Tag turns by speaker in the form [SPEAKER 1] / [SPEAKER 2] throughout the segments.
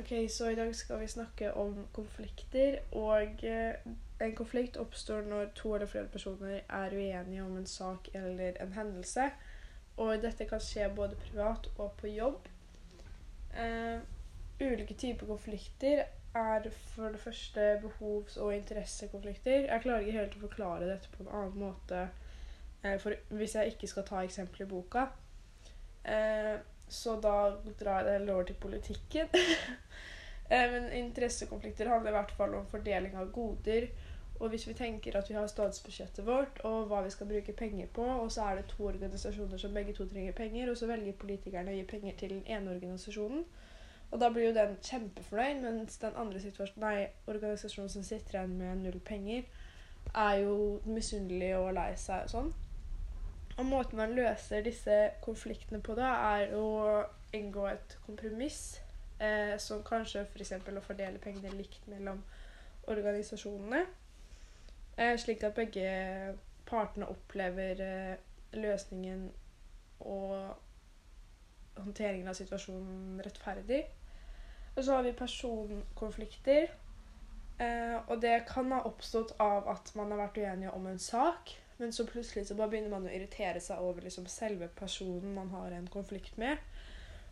[SPEAKER 1] Ok, så i dag skal vi snakke om konflikter. Og eh, en konflikt oppstår når to eller flere personer er uenige om en sak eller en hendelse. Og dette kan skje både privat og på jobb. Uh, ulike typer konflikter er for det første behovs- og interessekonflikter. Jeg klarer ikke helt å forklare dette på en annen måte uh, hvis jeg ikke skal ta eksempler i boka. Eh, så da drar jeg det over til politikken. Eh, Men interessekonflikter handler i hvert fall om fordeling av goder. Og hvis vi tenker at vi har statsbudsjettet vårt og hva vi skal bruke penger på, og så er det to organisasjoner som begge to trenger penger, og så velger politikerne å gi penger til den ene organisasjonen. Og da blir jo den kjempefornøyd, mens den andre nei, organisasjonen som sitter igjen med null penger, er jo misunnelig og lei seg og sånn. Og måten man løser disse konfliktene på da, er å inngå et kompromiss, eh, som kanskje f.eks. å fordele pengene likt mellom organisasjonene. Eh, slik at begge partene opplever eh, løsningen og håndteringen av situasjonen rettferdig. Og så har vi personkonflikter. Eh, og det kan ha oppstått av at man har vært uenige om en sak, men så plutselig så bare begynner man å irritere seg over liksom selve personen man har en konflikt med.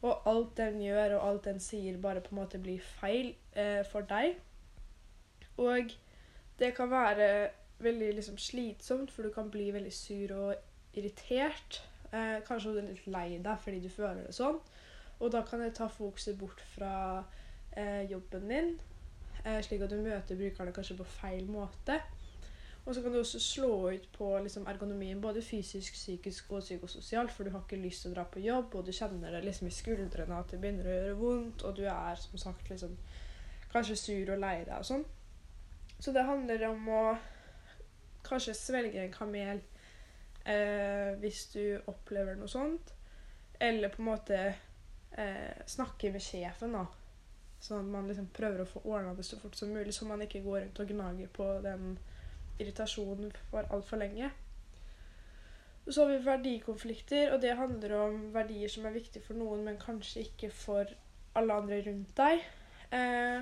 [SPEAKER 1] Og alt den gjør og alt den sier, bare på en måte blir feil eh, for deg. Og det kan være veldig liksom slitsomt, for du kan bli veldig sur og irritert. Eh, kanskje du er litt lei deg fordi du føler det sånn. Og da kan det ta fokuset bort fra eh, jobben din, eh, slik at du møter brukerne kanskje på feil måte. Og så kan du også slå ut på liksom, ergonomien, både fysisk, psykisk og psykososialt, for du har ikke lyst til å dra på jobb, og du kjenner det liksom i skuldrene at det begynner å gjøre vondt, og du er som sagt liksom kanskje sur og lei deg og sånn. Så det handler om å kanskje svelge en kamel eh, hvis du opplever noe sånt. Eller på en måte eh, snakke med sjefen, da. Sånn at man liksom prøver å få ordna det så fort som mulig, så man ikke går rundt og gnager på den irritasjonen for altfor lenge. Så har vi verdikonflikter, og det handler om verdier som er viktige for noen, men kanskje ikke for alle andre rundt deg. Eh,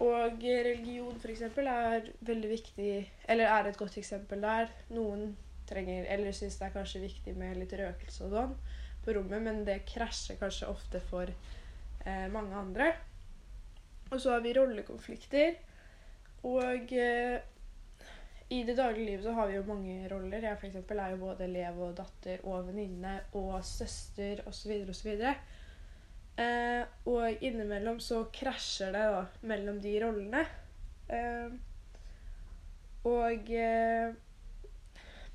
[SPEAKER 1] og religion f.eks. er veldig viktig, eller er et godt eksempel der. Noen trenger, eller syns det er kanskje viktig med litt røkelse og sånn på rommet, men det krasjer kanskje ofte for eh, mange andre. Og så har vi rollekonflikter. Og eh, i det daglige livet så har vi jo mange roller. Jeg for eksempel er jo både elev og datter og venninne og søster osv. osv. Eh, og innimellom så krasjer det da mellom de rollene. Eh, og eh,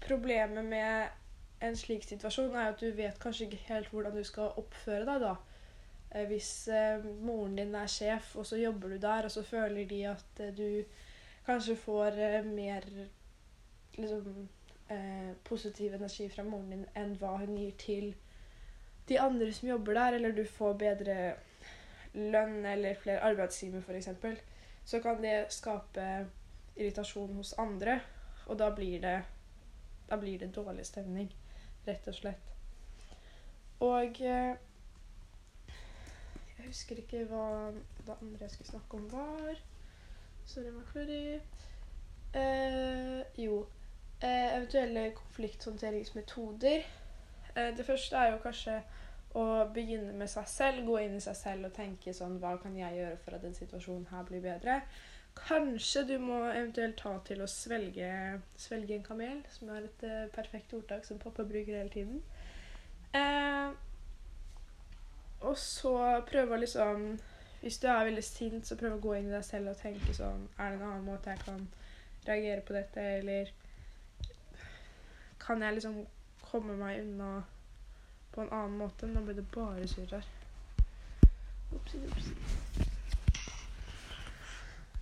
[SPEAKER 1] problemet med en slik situasjon er at du vet kanskje ikke helt hvordan du skal oppføre deg da. Eh, hvis eh, moren din er sjef, og så jobber du der, og så føler de at eh, du kanskje får eh, mer liksom, eh, positiv energi fra moren din enn hva hun gir til de andre som jobber der, eller du får bedre lønn eller flere arbeidstimer f.eks., så kan det skape irritasjon hos andre, og da blir det da blir det dårlig stemning, rett og slett. Og eh, jeg husker ikke hva det andre jeg skulle snakke om, var. Sorry, McClurry. Eh, jo eh, Eventuelle konflikthåndteringsmetoder. Eh, det første er jo kanskje å begynne med seg selv. Gå inn i seg selv og tenke sånn Hva kan jeg gjøre for at den situasjonen her blir bedre? Kanskje du må eventuelt ta til å svelge, svelge en kamel, som er et uh, perfekt ordtak som pappa bruker hele tiden. Eh, og så prøve å liksom Hvis du er veldig sint, så prøv å gå inn i deg selv og tenke sånn Er det en annen måte jeg kan reagere på dette, eller kan jeg liksom komme meg unna på en annen måte? Nå ble det bare surr her. Opsi, opsi.